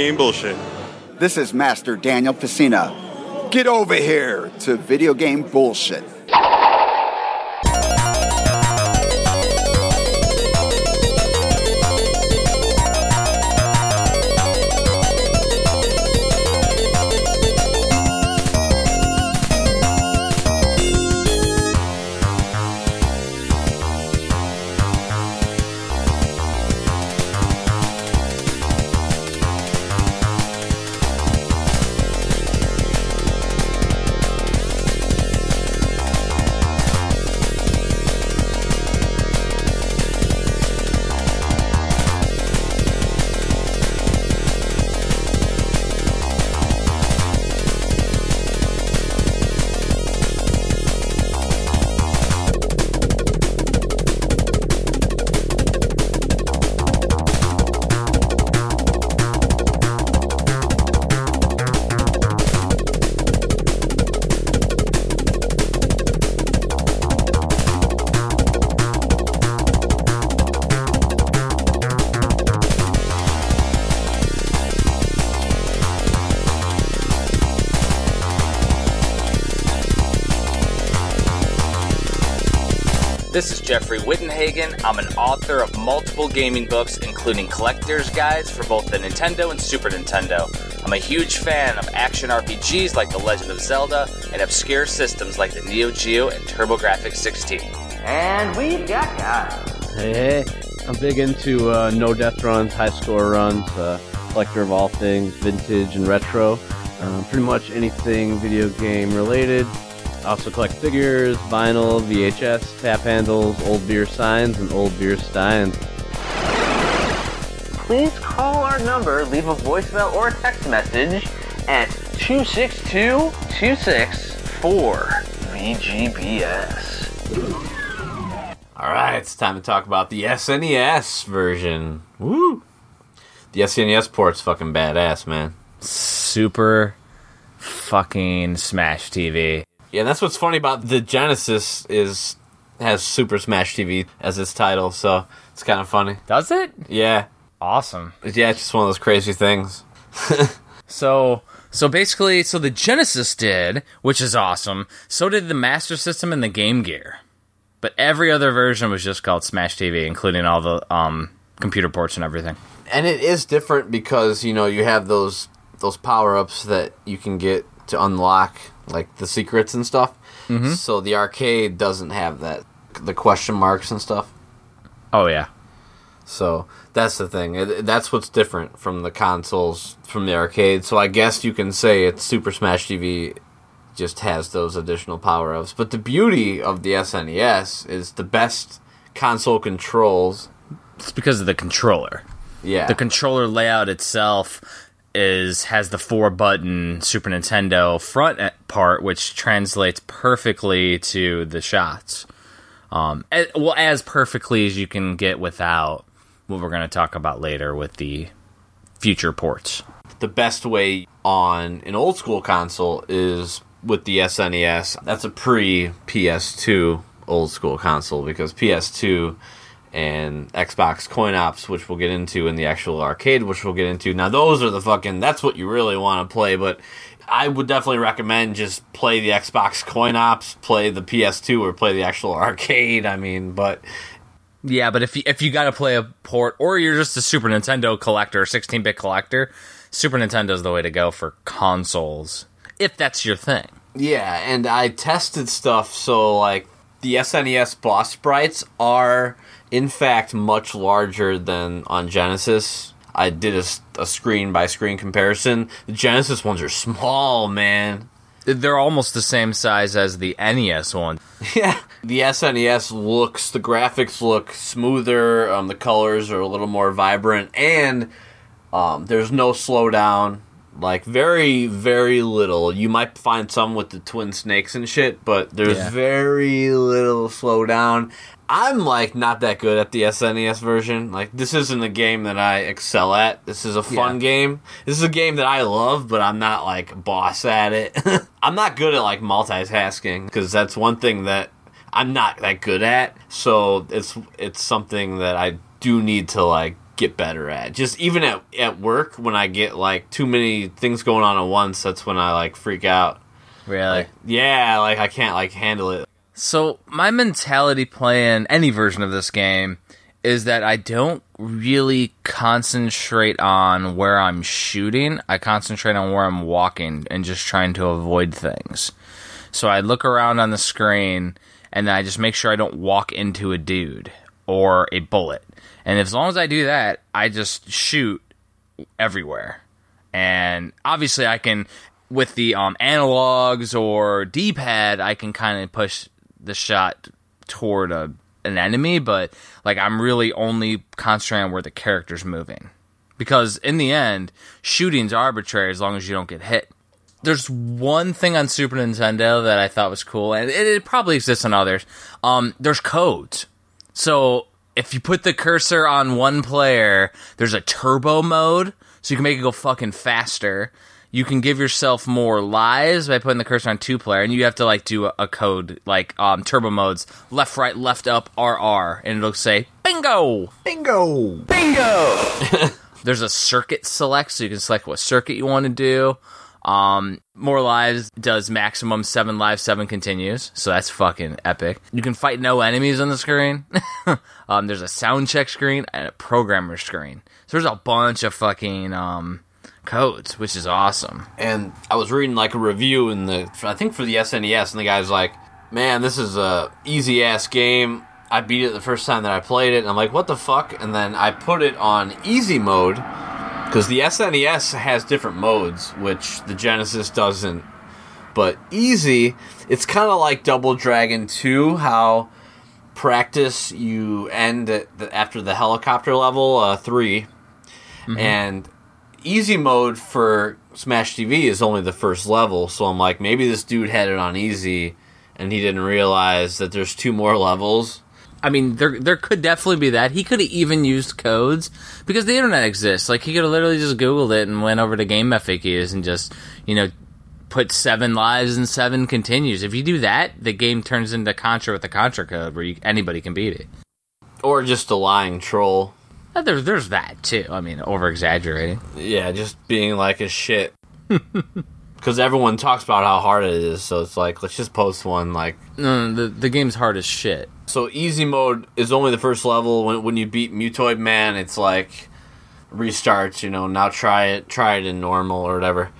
Game Bullshit. This is Master Daniel Pesina. Get over here to Video Game Bullshit. Jeffrey Wittenhagen. I'm an author of multiple gaming books, including collector's guides for both the Nintendo and Super Nintendo. I'm a huge fan of action RPGs like The Legend of Zelda and obscure systems like the Neo Geo and TurboGrafx 16. And we've got guys. Hey, hey. I'm big into uh, no death runs, high score runs, uh, collector of all things vintage and retro. Um, pretty much anything video game related. I also collect figures, vinyl, VHS, tap handles, old beer signs, and old beer steins. Please call our number, leave a voicemail or a text message at 262 264 VGBS. All right, it's time to talk about the SNES version. Woo! The SNES port's fucking badass, man. Super fucking Smash TV. Yeah, that's what's funny about the Genesis is has Super Smash TV as its title, so it's kind of funny. Does it? Yeah, Awesome. yeah, it's just one of those crazy things. So so basically so the Genesis did, which is awesome. So did the Master System and the Game Gear. But every other version was just called Smash TV, including all the um, computer ports and everything. And it is different because you know you have those those power ups that you can get to unlock like the secrets and stuff. Mm-hmm. So the arcade doesn't have that the question marks and stuff. Oh yeah. So that's the thing. That's what's different from the consoles from the arcade. So I guess you can say it's Super Smash TV just has those additional power ups. But the beauty of the SNES is the best console controls. It's because of the controller. Yeah. The controller layout itself is has the four button Super Nintendo front part, which translates perfectly to the shots. Um, a- well, as perfectly as you can get without what we're going to talk about later with the future ports. the best way on an old school console is with the SNES. That's a pre PS2 old school console because PS2 and Xbox coin ops, which we'll get into in the actual arcade, which we'll get into. Now, those are the fucking, that's what you really want to play, but I would definitely recommend just play the Xbox coin ops, play the PS2, or play the actual arcade. I mean, but Yeah, but if you, if you got to play a port, or you're just a Super Nintendo collector, 16 bit collector, Super Nintendo's the way to go for consoles, if that's your thing. Yeah, and I tested stuff so like the SNES boss sprites are in fact much larger than on Genesis. I did a, screen by screen comparison. The Genesis ones are small, man. They're almost the same size as the NES one. Yeah, the SNES looks, the graphics look smoother. Um, the colors are a little more vibrant, and um, there's no slowdown. Like very, very little. You might find some with the twin snakes and shit, but there's Yeah. very little slowdown. I'm like not that good at the SNES version. Like this isn't a game that I excel at. This is a fun Yeah. game. This is a game that I love, but I'm not like boss at it. I'm not good at like multitasking because that's one thing that I'm not that good at. So it's it's something that I do need to like get better at. Just even at at work when I get like too many things going on at once, that's when I like freak out. Really? Yeah, like I can't like handle it. So my mentality playing any version of this game is that I don't really concentrate on where I'm shooting. I concentrate on where I'm walking and just trying to avoid things. So I look around on the screen and then I just make sure I don't walk into a dude or a bullet. And as long as I do that, I just shoot everywhere. And obviously I can with the um, analogs or D-pad, I can kind of push the shot toward a an enemy, but like I'm really only concentrating on where the character's moving. Because in the end, shooting's arbitrary as long as you don't get hit. There's one thing on Super Nintendo that I thought was cool, and it, it probably exists on others. Um, there's codes. So if you put the cursor on one player, there's a turbo mode, so you can make it go fucking faster you can give yourself more lives by putting the cursor on two player, and you have to like do a, a code like um, turbo modes left, right, left, up, RR, and it'll say bingo, Bingo! Bingo! There's a circuit select, so you can select what circuit you want to do. Um, more lives does maximum seven lives, seven continues, so that's fucking epic. You can fight no enemies on the screen. um, there's a sound check screen and a programmer screen. So there's a bunch of fucking um codes, which is awesome. And I was reading like a review in the I think for the SNES, and the guy's like, "Man, this is a easy ass game. I beat it the first time that I played it." And I'm like, "What the fuck?" And then I put it on easy mode because the SNES has different modes, which the Genesis doesn't. But easy, it's kind of like Double Dragon 2, how practice you end at the, after the helicopter level uh, 3 and easy mode for Smash TV is only the first level, so I'm like, maybe this dude had it on easy and he didn't realize that there's two more levels. I mean, there there could definitely be that. He could have even used codes because the internet exists. Like he could have literally just Googled it and went over to Game FAQs and just you know put seven lives and seven continues. If you do that, the game turns into Contra with the Contra code where you, anybody can beat it. Or just a lying troll. Uh, There's there's that too. I mean, over exaggerating. Yeah, just being like a shit. Because everyone talks about how hard it is, so it's like, let's just post one. Like, No, the the game's hard as shit. So easy mode is only the first level. When when you beat Mutoid Man, it's like restarts. You know, now try it, try it in normal or whatever.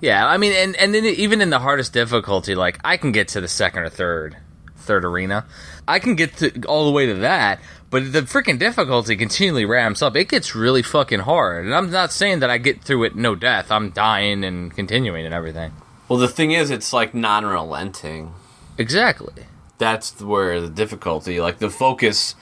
Yeah, I mean, and and then even in the hardest difficulty, like I can get to the second or third, third arena, I can get to all the way to that. But the freaking difficulty continually ramps up. It gets really fucking hard, and I'm not saying that I get through it no death. I'm dying and continuing and everything. Well, the thing is, it's like non-relenting. Exactly. That's where the difficulty, like the focus,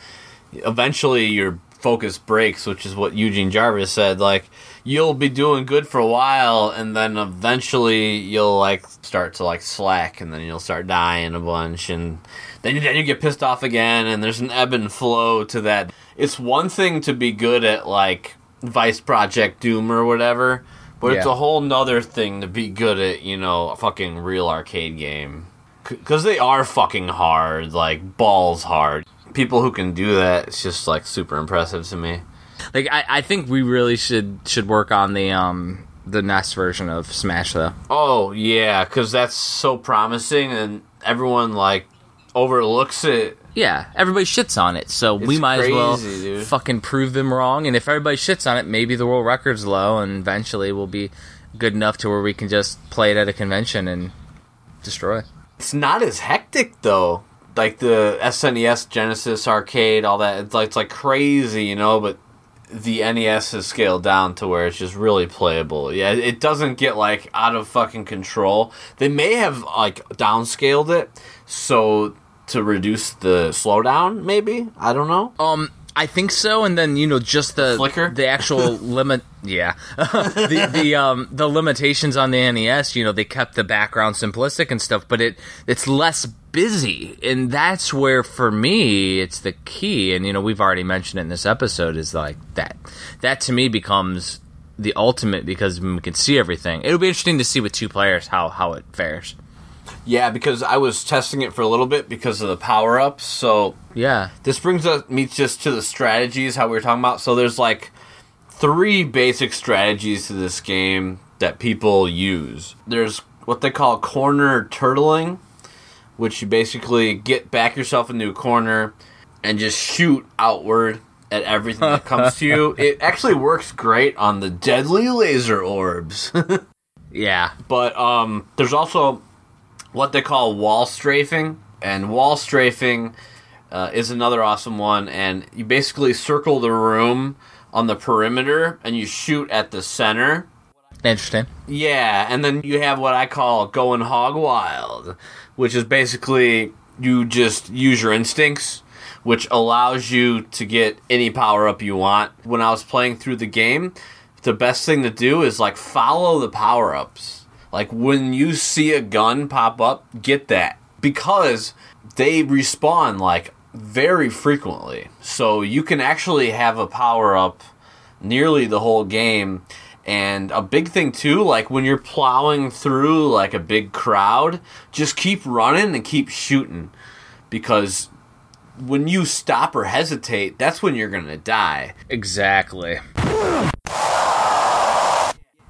eventually your focus breaks, which is what Eugene Jarvis said. Like you'll be doing good for a while, and then eventually you'll like start to like slack, and then you'll start dying a bunch, and then you, then you get pissed off again, and there's an ebb and flow to that. It's one thing to be good at like Vice Project Doom or whatever. But it's a whole nother thing to be good at, you know, a fucking real arcade game. Because they are fucking hard, like balls hard. People who can do that, it's just like super impressive to me. Like I, I think we really should should work on the um the NES version of Smash though. Oh, yeah, because that's so promising and everyone like overlooks it. Yeah, everybody shits on it, so we It's might as well dude. fucking prove them wrong. And if everybody shits on it, maybe the world record's low, and eventually we'll be good enough to where we can just play it at a convention and destroy. It's not as hectic though. Like the SNES, Genesis, arcade, all that. It's like it's like crazy, you know. But the NES is scaled down to where it's just really playable. Yeah, it doesn't get like out of fucking control. They may have like downscaled it so to reduce the slowdown. Maybe I don't know. Um, I think so, and then you know just the Flicker? the actual limit. Yeah, the the um the limitations on the NES. You know they kept the background simplistic and stuff, but it it's less busy, and that's where for me it's the key. And you know we've already mentioned it in this episode is like that. That to me becomes the ultimate because we can see everything. It'll be interesting to see with two players how how it fares. Yeah, because I was testing it for a little bit because of the power ups. So Yeah, This brings us me just to the strategies how we were talking about. So there's like three basic strategies to this game that people use. There's what they call corner turtling, which you basically get back yourself into a corner and just shoot outward at everything that comes to you. It actually works great on the deadly laser orbs. Yeah. but um, there's also what they call wall strafing, and wall strafing uh, is another awesome one. And you basically circle the room on the perimeter, and you shoot at the center. Interesting. Yeah, and then you have what I call going hog wild, which is basically you just use your instincts, which allows you to get any power up you want. When I was playing through the game, the best thing to do is like follow the power ups. Like when you see a gun pop up, get that because they respawn like very frequently. So you can actually have a power up nearly the whole game. And a big thing too, like when you're plowing through like a big crowd, just keep running and keep shooting because when you stop or hesitate, that's when you're going to die. Exactly.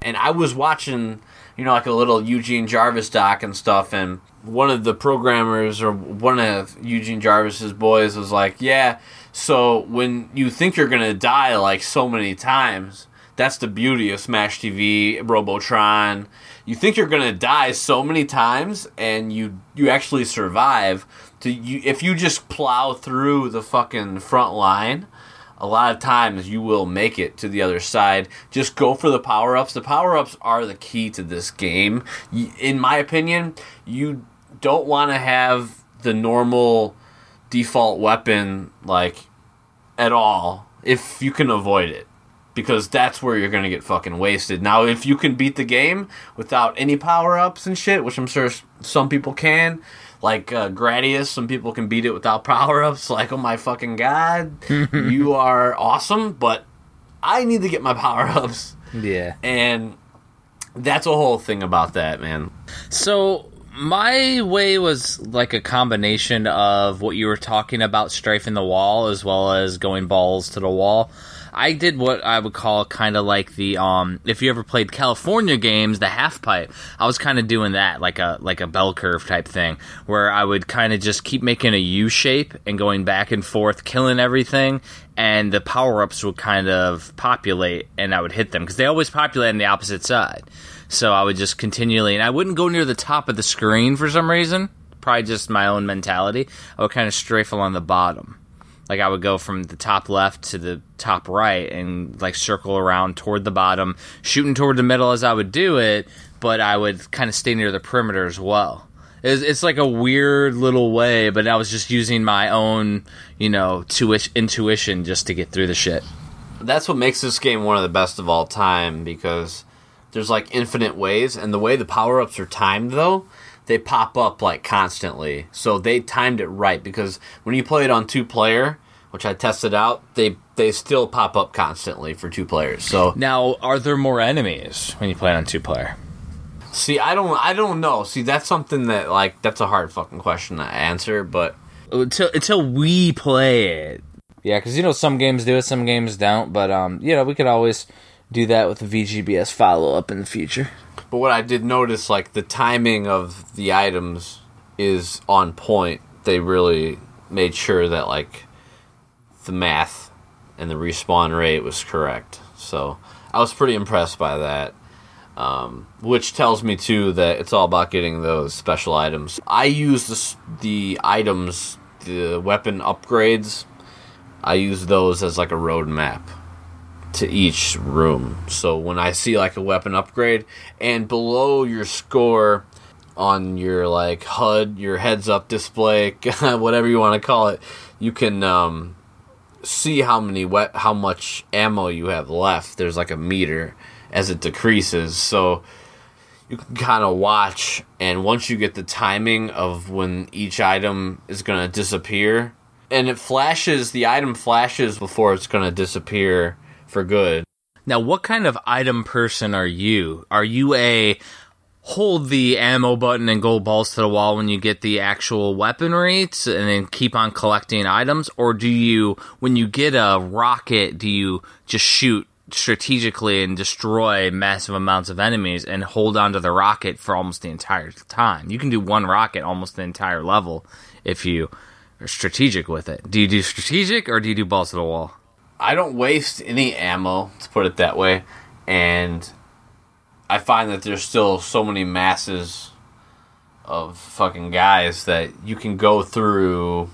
and I was watching, you know, like a little Eugene Jarvis doc and stuff, and one of the programmers or one of Eugene Jarvis's boys was like, "Yeah, so when you think you're gonna die like so many times, that's the beauty of Smash TV, Robotron. You think you're gonna die so many times, and you you actually survive. To you, if you just plow through the fucking front line." A lot of times you will make it to the other side. Just go for the power ups. The power ups are the key to this game. In my opinion, you don't want to have the normal default weapon like at all if you can avoid it. Because that's where you're gonna get fucking wasted. Now, if you can beat the game without any power ups and shit, which I'm sure some people can, like uh, Gradius, some people can beat it without power ups. Like, oh my fucking god, you are awesome, but I need to get my power ups. Yeah. And that's a whole thing about that, man. So my way was like a combination of what you were talking about strafing the wall as well as going balls to the wall. I did what I would call kind of like the um if you ever played California games, the half pipe. I was kind of doing that like a like a bell curve type thing where I would kind of just keep making a U shape and going back and forth killing everything and the power-ups would kind of populate and I would hit them because they always populate on the opposite side. So I would just continually, and I wouldn't go near the top of the screen for some reason. Probably just my own mentality. I would kind of strafe along the bottom. Like I would go from the top left to the top right and like circle around toward the bottom, shooting toward the middle as I would do it, but I would kind of stay near the perimeter as well. It's, it's like a weird little way, but I was just using my own, you know, intuition just to get through the shit. That's what makes this game one of the best of all time because there's like infinite ways, and the way the power ups are timed though, they pop up like constantly. So they timed it right because when you play it on two player, which I tested out, they they still pop up constantly for two players. So Now, are there more enemies when you play it on two player? see, I don't I don't know. See, that's something that like that's a hard fucking question to answer, but until until we play it. Yeah, because you know some games do it, some games don't. But um, you know we could always do that with the VGBS follow up in the future. But what I did notice, like the timing of the items is on point. They really made sure that like the math and the respawn rate was correct. So I was pretty impressed by that. Um, which tells me too that it's all about getting those special items. I use the the items, the weapon upgrades. I use those as like a roadmap to each room. So when I see like a weapon upgrade and below your score on your like HUD, your heads up display, whatever you want to call it, you can um, see how many we- how much ammo you have left. There's like a meter as it decreases. So you can kind of watch and once you get the timing of when each item is going to disappear and it flashes the item flashes before it's going to disappear for good Now, what kind of item person are you? Are you a hold the ammo button and go balls to the wall when you get the actual weaponry t- and then keep on collecting items? Or do you, when you get a rocket, do you just shoot strategically and destroy massive amounts of enemies and hold onto the rocket for almost the entire time. You can do one rocket almost the entire level if you are strategic with it. Do you do strategic or do you do balls to the wall? I don't waste any ammo, to put it that way, and I find that there's still so many masses of fucking guys that you can go through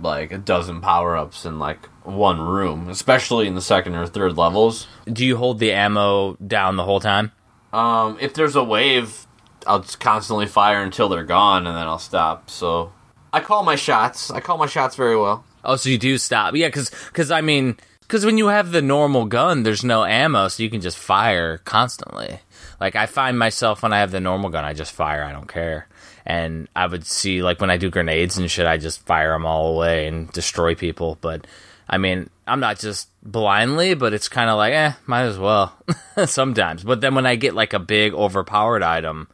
like a dozen power ups in like one room, especially in the second or third levels. Do you hold the ammo down the whole time? Um, if there's a wave, I'll constantly fire until they're gone, and then I'll stop. So I call my shots. I call my shots very well. Oh, so you do stop? Yeah, because because I mean, because when you have the normal gun, there's no ammo, so you can just fire constantly. Like I find myself when I have the normal gun, I just fire. I don't care. And I would see like when I do grenades and shit, I just fire them all away and destroy people. But I mean, I'm not just blindly, but it's kind of like, eh, might as well sometimes. But then when I get like a big overpowered item,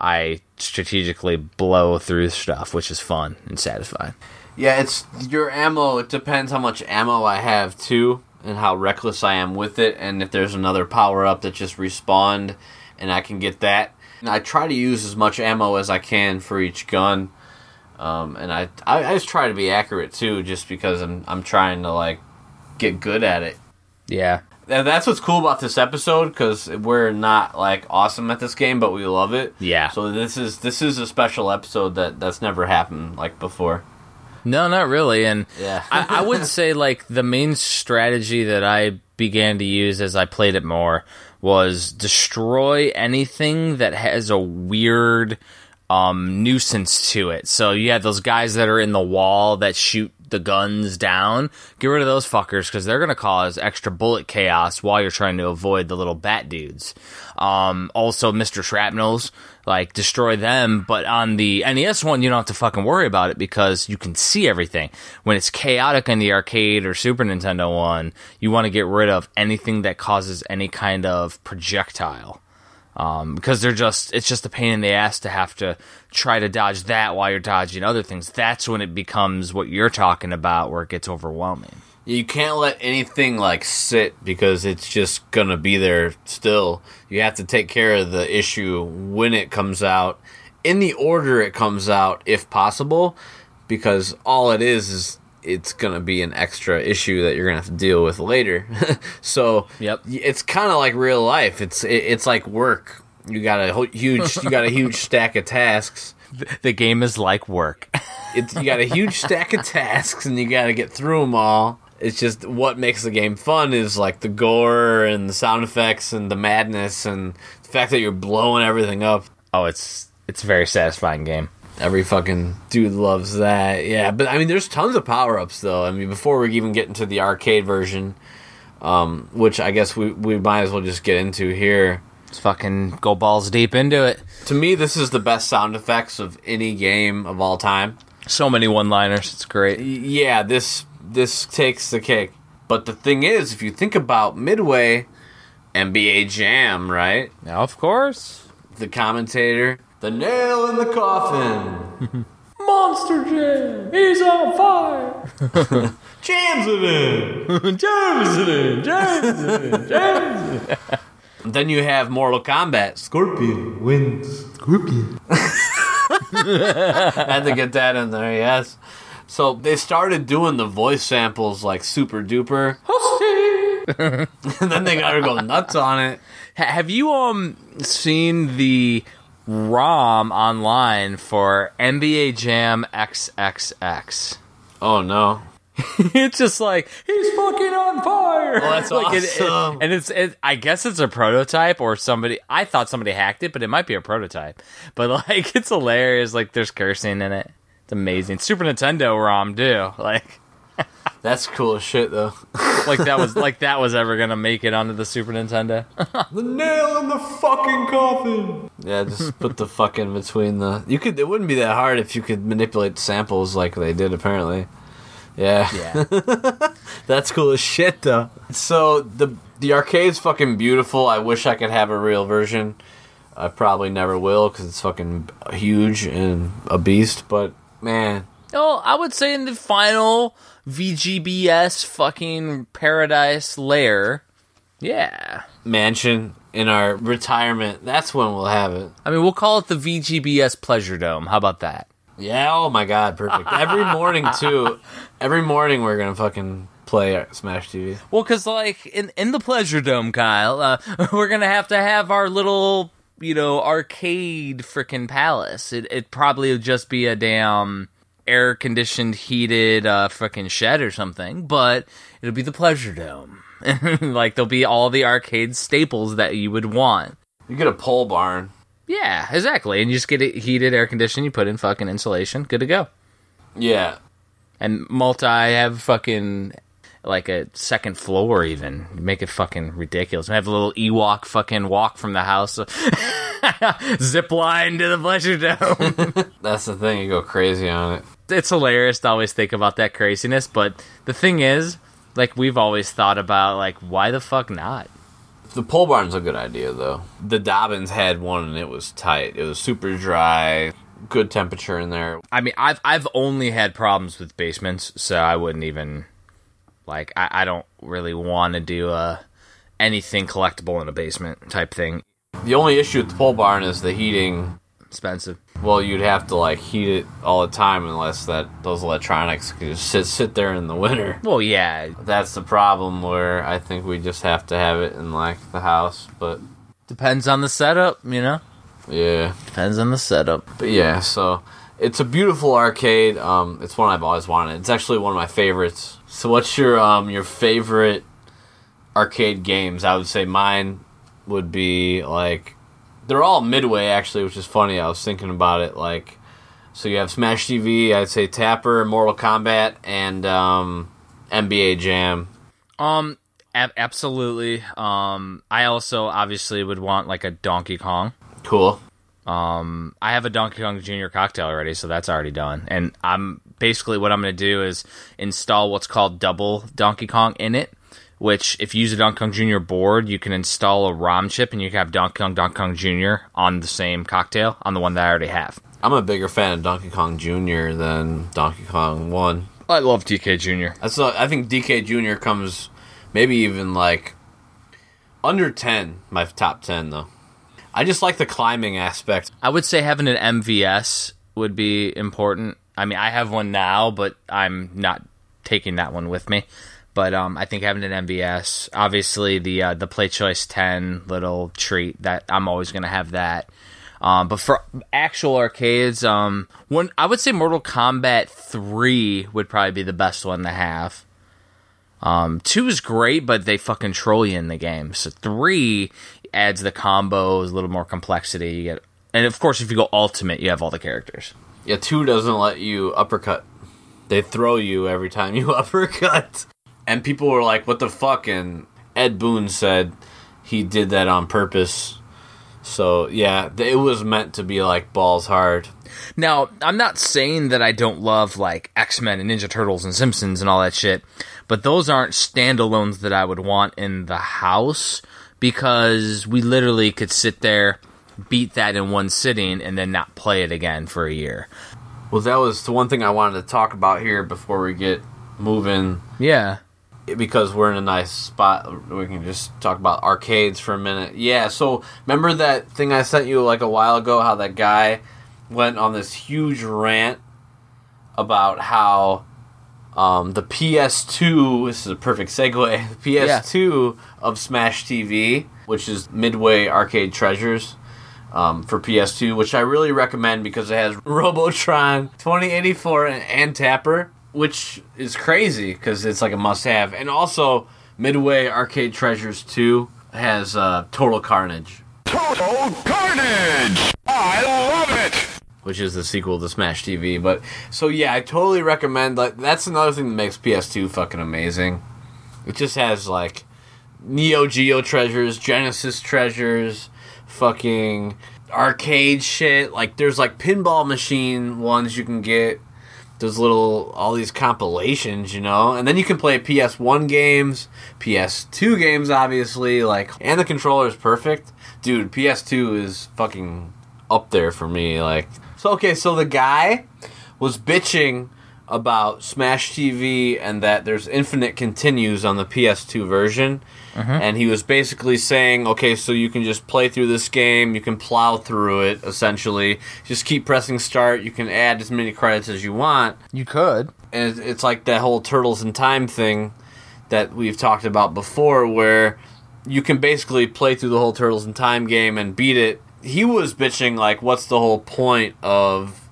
I strategically blow through stuff, which is fun and satisfying. Yeah, it's your ammo. It depends how much ammo I have too, and how reckless I am with it. And if there's another power up that just respawned, and I can get that. And I try to use as much ammo as I can for each gun. Um, and I, I I just try to be accurate too, just because I'm I'm trying to like get good at it. Yeah. And that's what's cool about this episode because we're not like awesome at this game, but we love it. Yeah. So this is this is a special episode that that's never happened like before. No, not really. And Yeah. I, I would say like the main strategy that I began to use as I played it more was destroy anything that has a weird um, nuisance to it. So you have those guys that are in the wall that shoot the guns down. Get rid of those fuckers because they're going to cause extra bullet chaos while you're trying to avoid the little bat dudes. Um, also, Mr. Shrapnels, like destroy them. But on the NES one, you don't have to fucking worry about it because you can see everything. When it's chaotic in the arcade or Super Nintendo one, you want to get rid of anything that causes any kind of projectile um, because they're just it's just a pain in the ass to have to try to dodge that while you're dodging other things. That's when it becomes what you're talking about, where it gets overwhelming. You can't let anything like sit because it's just gonna be there still. You have to take care of the issue when it comes out, in the order it comes out, if possible, because all it is is it's gonna be an extra issue that you're gonna have to deal with later. so Yep. it's kind of like real life. It's it, it's like work. You got a huge you got a huge stack of tasks. The game is like work. It's you got a huge stack of tasks and you got to get through them all. It's just what makes the game fun is like the gore and the sound effects and the madness and the fact that you're blowing everything up. oh, it's it's a very satisfying game. Every fucking dude loves that. Yeah, but I mean, there's tons of power ups though. I mean, before we even get into the arcade version, um, which I guess we we might as well just get into here. Let's fucking go balls deep into it. To me, this is the best sound effects of any game of all time. So many one-liners. It's great. yeah, this this takes the cake. But the thing is, if you think about Midway, NBA Jam, right? Now, of course, The commentator, the nail in the coffin, Monster Jam. He's on fire. jams it in. James it in. James it in. James. Then you have Mortal Kombat. Scorpion wins. Scorpion. Had to get that in there, yes. So they started doing the voice samples like super duper, and then they got to go nuts on it. Have you um seen the ROM online for NBA Jam XXX? Oh no! it's just like he's fucking on fire. Oh, that's Like, it- it- awesome. and it's, it, I guess it's a prototype or somebody. I thought somebody hacked it, but it might be a prototype. But like, it's hilarious. Like, there's cursing in it. It's amazing. Super Nintendo ROM too. Like, That's cool as shit though. like that was like that was ever gonna make it onto the Super Nintendo. The nail in the fucking coffin. Yeah, just put the fuck in between the. You could. It wouldn't be that hard if you could manipulate samples like they did apparently. Yeah. yeah. That's cool as shit though. So the the arcade's fucking beautiful. I wish I could have a real version. I probably never will because it's fucking huge and a beast. But man, Oh, I would say in the final VGBS fucking paradise lair. Yeah. mansion in our retirement. That's when we'll have it. I mean, we'll call it the VGBS Pleasure Dome. How about that? Yeah. Oh my God. Perfect. Every morning too. Every morning we're gonna fucking play Smash TV. Well, because like in in the Pleasure Dome, Kyle, uh, we're gonna have to have our little you know arcade freaking palace. It it probably would just be a damn air conditioned, heated uh, freaking shed or something, but it'll be the Pleasure Dome. like there'll be all the arcade staples that you would want. You get a pole barn. Yeah, exactly. And you just get it heated, air conditioned. You put in fucking insulation. Good to go. Yeah. And multi have fucking like a second floor even. Make it fucking ridiculous. have a little Ewok fucking walk from the house. Zip line to the pleasure dome. That's the thing. You go crazy on it. it's hilarious to always think about that craziness, but the thing is, like we've always thought about like why the fuck not? The pole barn's a good idea though. The Dobbins had one and it was tight. It was super dry, good temperature in there. I mean, I've I've only had problems with basements, so I wouldn't even like I, I don't really want to do a anything collectible in a basement type thing. The only issue with the pole barn is the heating. Expensive. Well, you'd have to like heat it all the time unless that those electronics could just sit sit there in the winter. Well, yeah, That's the problem where I think we just have to have it in like the house, but depends on the setup, you know. yeah. Depends on the setup. But yeah, so it's a beautiful arcade. Um, it's one I've always wanted. It's actually one of my favorites. So what's your um your favorite arcade games? I would say mine would be like they're all midway actually, which is funny. I was thinking about it like so you have Smash TV, I'd say Tapper, Mortal Kombat, and um, NBA Jam. Um, ab- absolutely. Um, I also obviously would want like a Donkey Kong. Cool. Um, I have a Donkey Kong Jr. cocktail already, so that's already done. And I'm basically what I'm going to do is install what's called double Donkey Kong in it. Which, if you use a Donkey Kong Jr. board, you can install a ROM chip and you can have Donkey Kong, Donkey Kong Jr. on the same cocktail on the one that I already have. I'm a bigger fan of Donkey Kong Jr. than Donkey Kong One. I love DK Jr. That's not, I think DK Jr. comes maybe even like under 10, my top 10 though. I just like the climbing aspect. I would say having an MVS would be important. I mean, I have one now, but I'm not taking that one with me. But um, I think having an MVS, obviously the uh, the Play Choice 10 little treat that I'm always going to have that. Um, but for actual arcades, um, one I would say Mortal Kombat 3 would probably be the best one to have. Um, two is great, but they fucking troll you in the game. So three adds the combos, a little more complexity. You get, and of course, if you go ultimate, you have all the characters. Yeah, 2 doesn't let you uppercut. They throw you every time you uppercut. And people were like, what the fuck? And Ed Boon said he did that on purpose. So, yeah, it was meant to be like balls hard. Now, I'm not saying that I don't love like X Men and Ninja Turtles and Simpsons and all that shit, but those aren't standalones that I would want in the house because we literally could sit there, beat that in one sitting, and then not play it again for a year. Well, that was the one thing I wanted to talk about here before we get moving. Yeah. because we're in a nice spot we can just talk about arcades for a minute yeah so remember that thing i sent you like a while ago how that guy went on this huge rant about how um, the ps2 this is a perfect segue the ps2 of smash tv which is midway arcade treasures um, for PS2, which I really recommend because it has Robotron 2084 and, and Tapper, which is crazy because it's like a must-have. And also, Midway Arcade Treasures 2 has uh, Total Carnage, Total carnage! I love it! which is the sequel to Smash TV. But so yeah, I totally recommend. Like that's another thing that makes PS2 fucking amazing. It just has like Neo Geo treasures, Genesis treasures, fucking arcade shit. Like there's like pinball machine ones you can get. There's little all these compilations, you know, and then you can play PS1 games, PS2 games, obviously. Like, and the controller is perfect, dude. PS2 is fucking up there for me. Like, so okay, so the guy was bitching about Smash TV and that there's infinite continues on the PS2 version. Mm-hmm. And he was basically saying, okay, so you can just play through this game, you can plow through it, essentially. Just keep pressing start, you can add as many credits as you want. You could. And it's like that whole Turtles in Time thing that we've talked about before, where you can basically play through the whole Turtles in Time game and beat it. He was bitching, like, what's the whole point of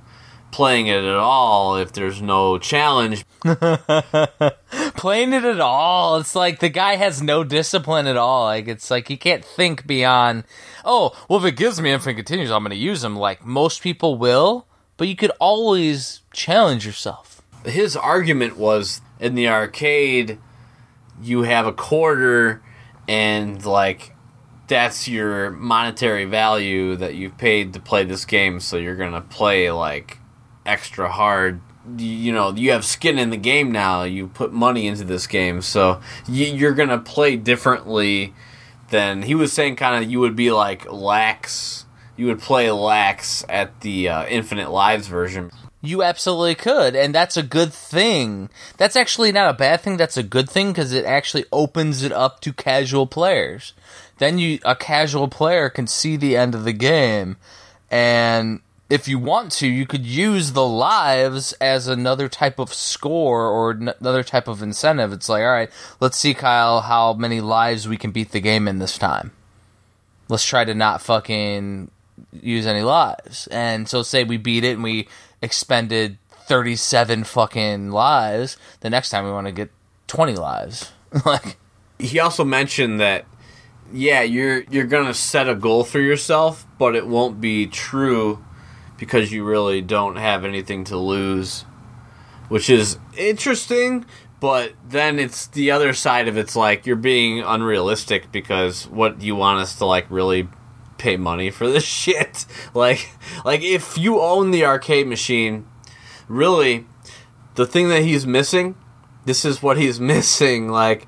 playing it at all if there's no challenge? Playing it at all, it's like the guy has no discipline at all. Like it's like he can't think beyond. Oh, well, if it gives me infinite continues, I'm going to use them. Like most people will, but you could always challenge yourself. his argument was in the arcade you have a quarter and like that's your monetary value that you've paid to play this game so you're gonna play like extra hard you, know you have skin in the game now you put money into this game so you, you're gonna play differently than he was saying kind of you would be like lax you would play lax at the uh, infinite lives version You absolutely could, and that's a good thing. That's actually not a bad thing. That's a good thing because it actually opens it up to casual players. Then you, a casual player, can see the end of the game, and if you want to, you could use the lives as another type of score or another type of incentive. It's like, all right, let's see, Kyle, how many lives we can beat the game in this time. Let's try to not fucking use any lives. And so say we beat it and we expended 37 fucking lives, the next time we want to get 20 lives. like he also mentioned that yeah you're you're gonna set a goal for yourself but it won't be true because you really don't have anything to lose which is interesting but then it's the other side of it's like you're being unrealistic because what you want us to like really pay money for this shit like like if you own the arcade machine really the thing that he's missing this is what he's missing like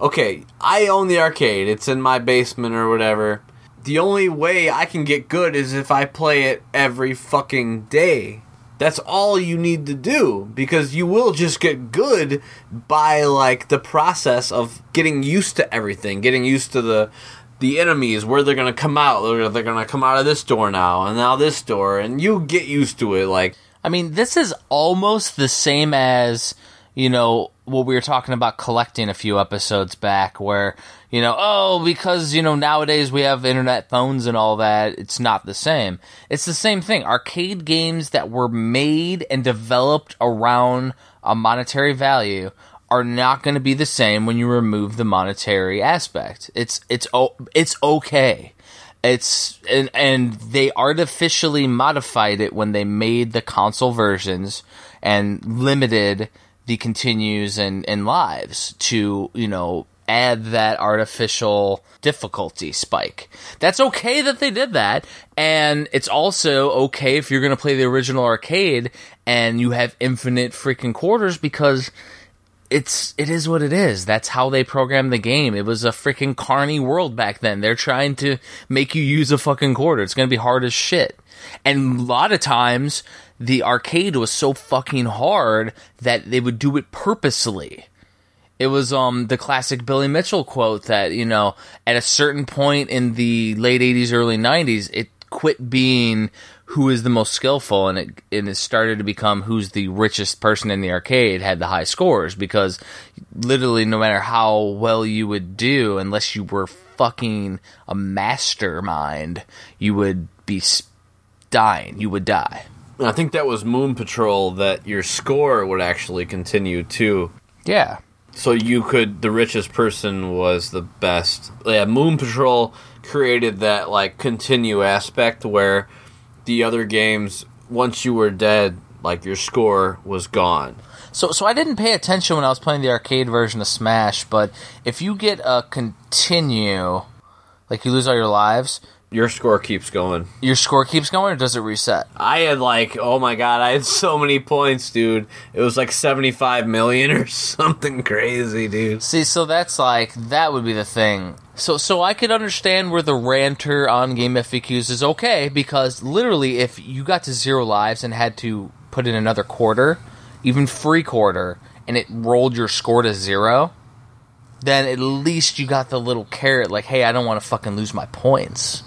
okay, I own the arcade. It's in my basement or whatever. The only way I can get good is if I play it every fucking day. That's all you need to do because you will just get good by like the process of getting used to everything, getting used to the the enemies, where they're gonna come out. They're, gonna come out of this door now, and now this door, and you get used to it. Like I mean, this is almost the same as, you know, what we were talking about collecting a few episodes back, where, you know, oh, because, you know, nowadays we have internet phones and all that, it's not the same. It's the same thing. Arcade games that were made and developed around a monetary value are not going to be the same when you remove the monetary aspect. It's it's it's okay. It's and and they artificially modified it when they made the console versions and limited the continues and, and lives to, you know, add that artificial difficulty spike. That's okay that they did that, and it's also okay if you're going to play the original arcade and you have infinite freaking quarters because it's it is what it is. That's how they programmed the game. It was a freaking carny world back then. They're trying to make you use a fucking quarter. It's going to be hard as shit. And a lot of times the arcade was so fucking hard that they would do it purposely. It was um the classic Billy Mitchell quote that, you know, at a certain point in the late 80s early 90s, it quit being who is the most skillful and it and it started to become who's the richest person in the arcade had the high scores because literally no matter how well you would do unless you were fucking a mastermind you would be dying you would die I think that was Moon Patrol that your score would actually continue too. yeah So you could the richest person was the best. Yeah, Moon Patrol created that like continue aspect where the other games once you were dead, like your score was gone. So, so I didn't pay attention when I was playing the arcade version of Smash, but if you get a continue, like you lose all your lives, Your score keeps going. your score keeps going or does it reset? I had like, oh my god, I had so many points, dude. It was like 75 million or something crazy, dude. See, so that's like that would be the thing. So, so I could understand where the ranter on Game FAQs is okay because literally, if you got to zero lives and had to put in another quarter, even free quarter, and it rolled your score to zero, then at least you got the little carrot like, hey, I don't want to fucking lose my points.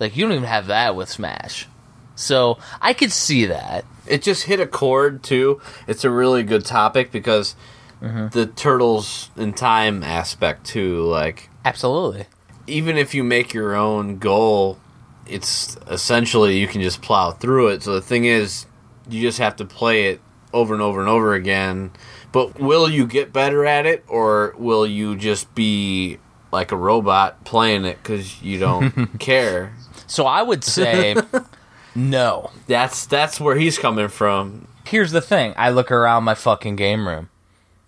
Like you don't even have that with Smash. So I could see that. It just hit a chord too. It's a really good topic because mm-hmm. the turtles in time aspect too. Like Absolutely. even if you make your own goal, it's essentially you can just plow through it. So the thing is, you just have to play it over and over and over again. But will you get better at it, or will you just be like a robot playing it because you don't care? So I would say no. That's that's where he's coming from. Here's the thing. I look around my fucking game room.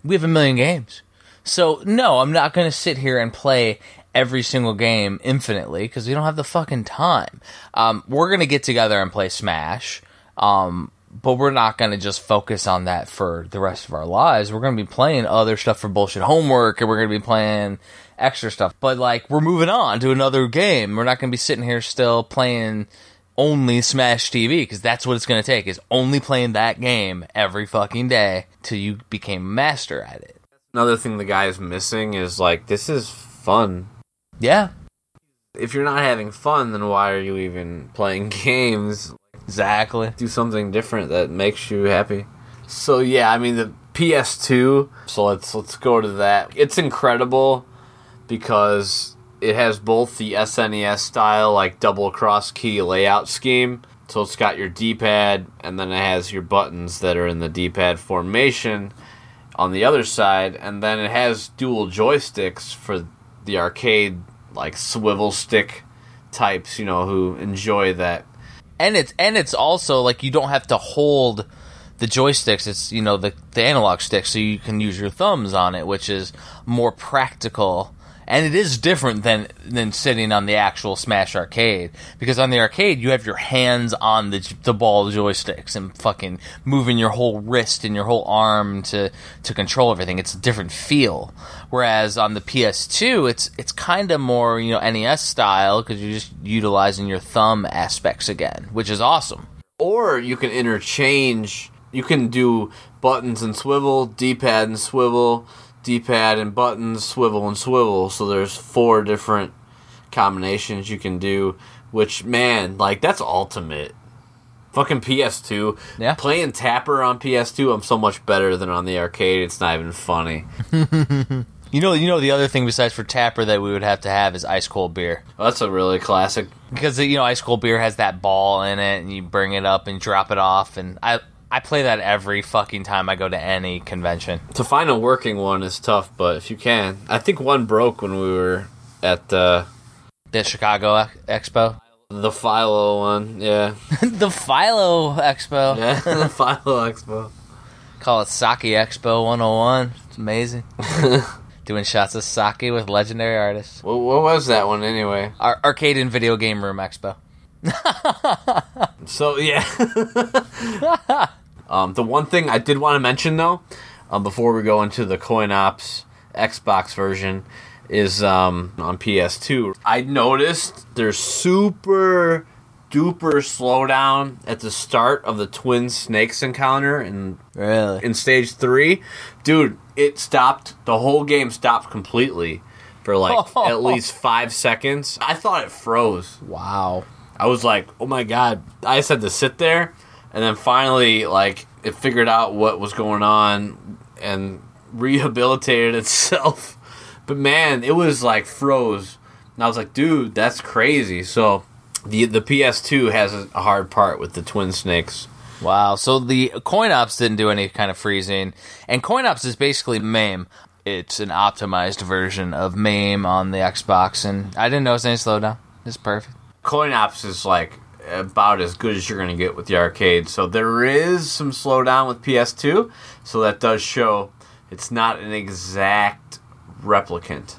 We have a million games. So no, I'm not going to sit here and play every single game infinitely because we don't have the fucking time. Um, we're going to get together and play Smash. Um, but we're not going to just focus on that for the rest of our lives. We're going to be playing other stuff for bullshit homework and we're going to be playing extra stuff. But like we're moving on to another game. We're not going to be sitting here still playing only Smash TV because that's what it's going to take is only playing that game every fucking day till you became master at it. Another thing the guy is missing is like this is fun. Yeah, If you're not having fun, then why are you even playing games? exactly. do something different that makes you happy. So yeah, I mean the PS2. So let's let's go to that. It's incredible because it has both the SNES style like double cross key layout scheme. So it's got your D-pad and then it has your buttons that are in the D-pad formation on the other side. And then it has dual joysticks for the arcade like swivel stick types, you know, who enjoy that. And it's and it's also like you don't have to hold the joysticks. It's you know the the analog sticks so you can use your thumbs on it which is more practical and it is different than than sitting on the actual smash arcade. Because on the arcade you have your hands on the the ball joysticks and fucking moving your whole wrist and your whole arm to to control everything. It's a different feel. Whereas on the PS2 it's it's kind of more you know NES style because you're just utilizing your thumb aspects again which is awesome. Or you can interchange. You can do buttons and swivel, D-pad and swivel, D-pad and buttons, swivel and swivel. So there's four different combinations you can do. Which man, like that's ultimate. Fucking PS2. Yeah. Playing Tapper on PS2, I'm so much better than on the arcade. It's not even funny. You know, you know the other thing besides for Tapper that we would have to have is ice cold beer oh, That's a really classic. because you know ice cold beer has that ball in it, and you bring it up and drop it off, and I I play that every fucking time I go to any convention. To find a working one is tough, but if you can, I think one broke when we were at uh, The Chicago Ex- Expo, the Philo one. Yeah. the Philo Expo, Yeah, the Philo Expo. call it Sake Expo 101. It's amazing. Doing shots of sake with legendary artists. What, what was that one anyway? Ar- arcade and video game room expo. So yeah. um, the one thing I did want to mention though, um, before we go into the Coin Ops Xbox version, is um, on PS2. I noticed there's super duper slowdown at the start of the twin snakes encounter in Really? in stage three, dude, it stopped. The whole game stopped completely for like at least five seconds. I thought it froze. Wow. I was like, oh my god. I just had to sit there, and then finally, like, it figured out what was going on and rehabilitated itself. But man, it was like froze. And I was like, dude, that's crazy. So the the PS2 has a hard part with the twin snakes. Wow. So the coin ops didn't do any kind of freezing, and coin ops is basically MAME. It's an optimized version of MAME on the Xbox, and I didn't notice any slowdown. It's perfect. Coin Ops is like about as good as you're going to get with the arcade. So there is some slowdown with PS2. So that does show it's not an exact replicant,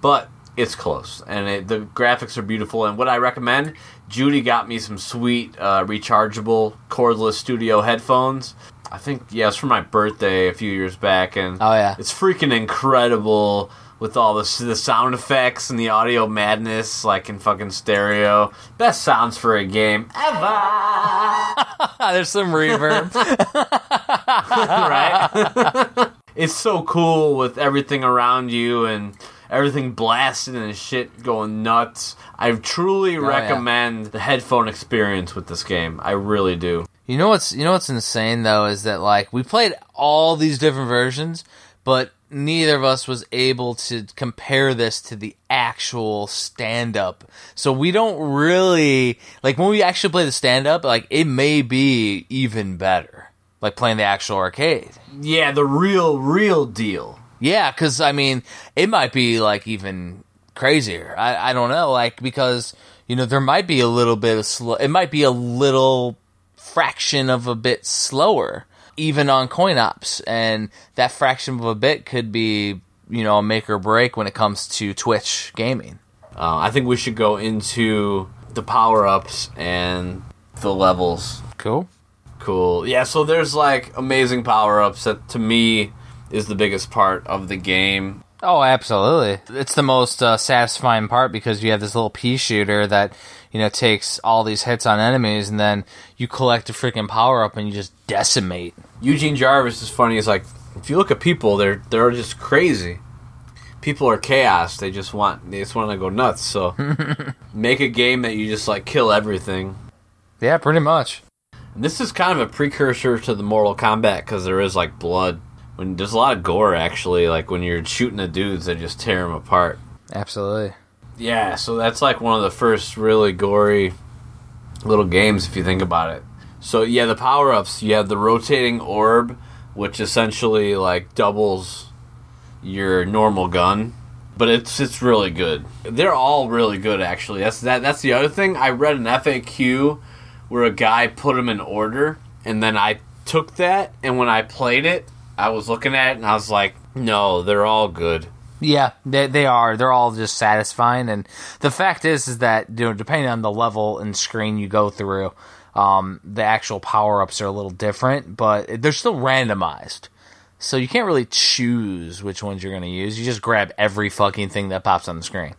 but it's close, and it, the graphics are beautiful. And what I recommend, Judy got me some sweet uh, rechargeable cordless studio headphones. I think yeah, it's for my birthday a few years back, and Oh, yeah. it's freaking incredible with all the the sound effects and the audio madness, like in fucking stereo. Best sounds for a game ever. There's some reverb. right? it's so cool with everything around you and everything blasting and shit going nuts. I truly Oh, yeah. recommend the headphone experience with this game. I really do. You know what's you know what's insane though is that like we played all these different versions, but neither of us was able to compare this to the actual stand up. So we don't really like when we actually play the stand up, like it may be even better. Like playing the actual arcade. Yeah, the real, real deal. Yeah, because I mean, it might be like even crazier. I, I don't know, like because you know there might be a little bit of slow. It might be a little fraction of a bit slower, even on coin ops, and that fraction of a bit could be you know a make or break when it comes to Twitch gaming. Uh, I think we should go into the power ups and the levels. Cool. Cool. Yeah, so there's like amazing power ups that to me is the biggest part of the game. Oh, absolutely. It's the most uh, satisfying part because you have this little pea shooter that, you know, takes all these hits on enemies and then you collect a freaking power up and you just decimate. Eugene Jarvis is funny. He's like, if you look at people, they're they're just crazy. People are chaos. They just want they just want to go nuts. So make a game that you just like kill everything. Yeah, pretty much. And this is kind of a precursor to the Mortal Kombat because there is like blood. When there's a lot of gore actually, like when you're shooting the dudes, they just tear them apart. Absolutely. Yeah, so that's like one of the first really gory little games if you think about it. So yeah, the power ups. You have the rotating orb, which essentially like doubles your normal gun, but it's it's really good. They're all really good actually. That's that. That's the other thing. I read an FAQ where a guy put them in order, and then I took that, and when I played it, I was looking at it, and I was like, no, they're all good. Yeah, they they are. They're all just satisfying, and the fact is, is that you know, depending on the level and screen you go through, um, the actual power ups are a little different, but they're still randomized. So you can't really choose which ones you're going to use. You just grab every fucking thing that pops on the screen.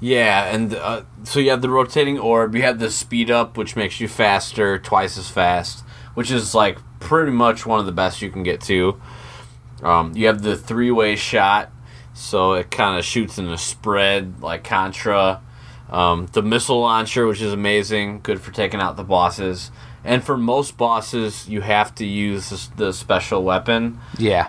Yeah, and uh, so you have the rotating orb. You have the speed up, which makes you faster, twice as fast, which is like pretty much one of the best you can get to. Um, you have the three way shot, so it kind of shoots in a spread like Contra. Um, the missile launcher, which is amazing, good for taking out the bosses. And for most bosses, you have to use the special weapon Yeah.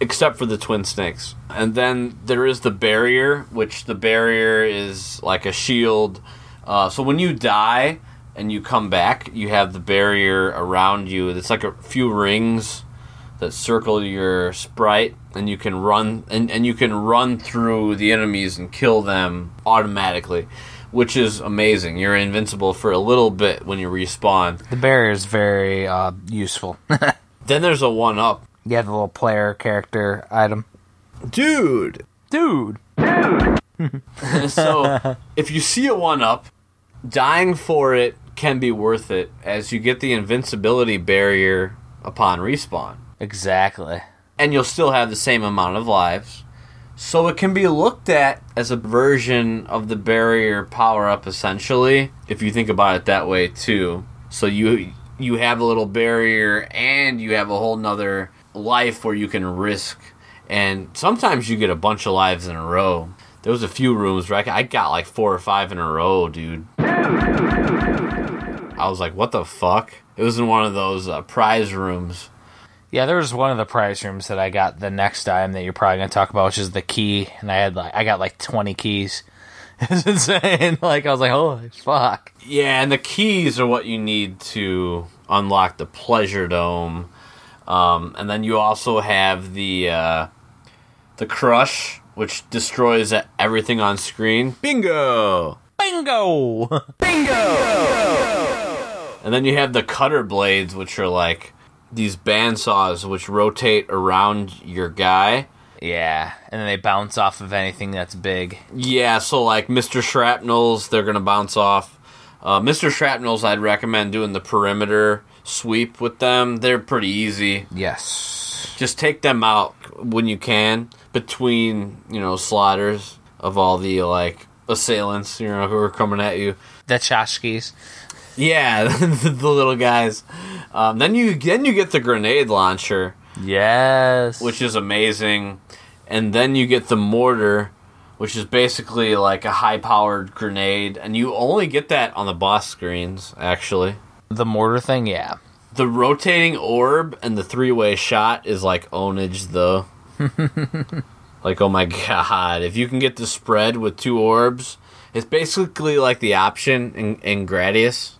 except for the twin snakes. And then there is the barrier, which the barrier is like a shield. Uh, so when you die and you come back, you have the barrier around you. It's like a few rings that circle your sprite, and you can run and, and you can run through the enemies and kill them automatically. Which is amazing. You're invincible for a little bit when you respawn. The barrier is very uh, useful. Then there's a one up. you have a little player character item. Dude dude, Dude. so if you see a one up, dying for it can be worth it as you get the invincibility barrier upon respawn. Exactly. And you'll still have the same amount of lives. So it can be looked at as a version of the barrier power up essentially, if you think about it that way too. So you you have a little barrier and you have a whole nother life where you can risk and sometimes you get a bunch of lives in a row. There was a few rooms where I I got like four or five in a row, dude. I was like, what the fuck? It was in one of those uh, prize rooms. Yeah, there was one of the prize rooms that I got the next time that you're probably gonna talk about, which is the key, and I had like I got like 20 keys. It's insane. Like I was like, holy fuck. Yeah, and the keys are what you need to unlock the pleasure dome. Um, and then you also have the uh, the crush, which destroys everything on screen. Bingo! Bingo! Bingo. And then you have the cutter blades, which are like these bandsaws which rotate around your guy. yeah, and then they bounce off of anything that's big. Yeah, so like Mr. Shrapnels, they're gonna bounce off. Uh, Mr. Shrapnels, I'd recommend doing the perimeter sweep with them. They're pretty easy. Yes. Just take them out when you can between you know slaughters of all the like assailants you know who are coming at you. The tchotchkes. Yeah, the little guys. Um, then you then you get the grenade launcher, Yes. which is amazing, and then you get the mortar, which is basically like a high-powered grenade, and you only get that on the boss screens. Actually, the mortar thing, yeah. the rotating orb and the three-way shot is like ownage though. like oh my god, if you can get the spread with two orbs, it's basically like the option in, in Gradius.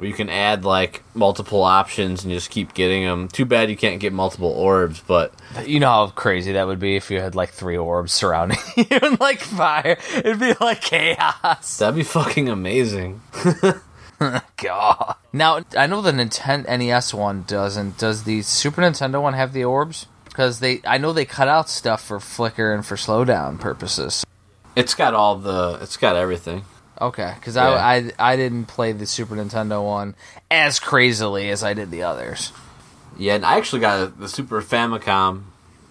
Where you can add like multiple options and just keep getting them. Too bad you can't get multiple orbs, but You know how crazy that would be if you had like three orbs surrounding you and like fire. It'd be like chaos. that'd be fucking amazing. God. Now I know the Nintendo NES one doesn't. Does the Super Nintendo one have the orbs? Because they, I know they cut out stuff for flicker and for slowdown purposes. It's got all the, it's got everything. Okay, because Yeah. I, I I didn't play the Super Nintendo one as crazily as I did the others. Yeah, and I actually got the Super Famicom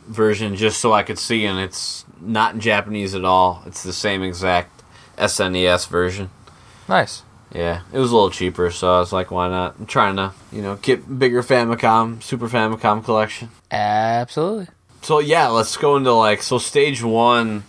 version just so I could see, and it's not in Japanese at all. It's the same exact SNES version. Nice. Yeah, it was a little cheaper, so I was like, why not? I'm trying to, you know, get bigger Famicom, Super Famicom collection. Absolutely. So yeah, let's go into like so stage one,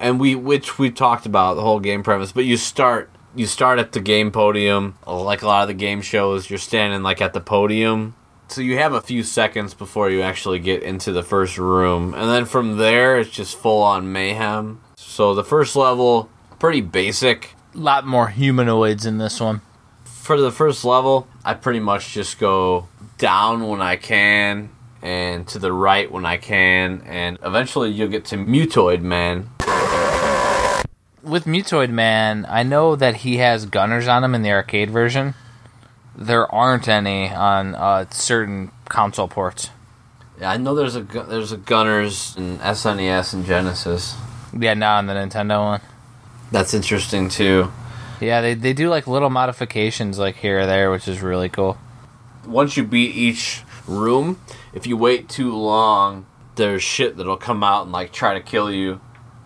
and we which we talked about the whole game premise, but you start you start at the game podium, like a lot of the game shows. You're standing like at the podium, so you have a few seconds before you actually get into the first room, and then from there it's just full on mayhem. So the first level, pretty basic. A lot more humanoids in this one. for the first level, I pretty much just go down when I can and to the right when I can, and eventually you'll get to Mutoid Man. With Mutoid Man, I know that he has gunners on him in the arcade version. There aren't any on uh, certain console ports. Yeah, I know there's a there's a Gunners in SNES and Genesis. Yeah, not on the Nintendo one. That's interesting too. Yeah, they, they do like little modifications like here or there, which is really cool. Once you beat each room, if you wait too long, there's shit that'll come out and like try to kill you.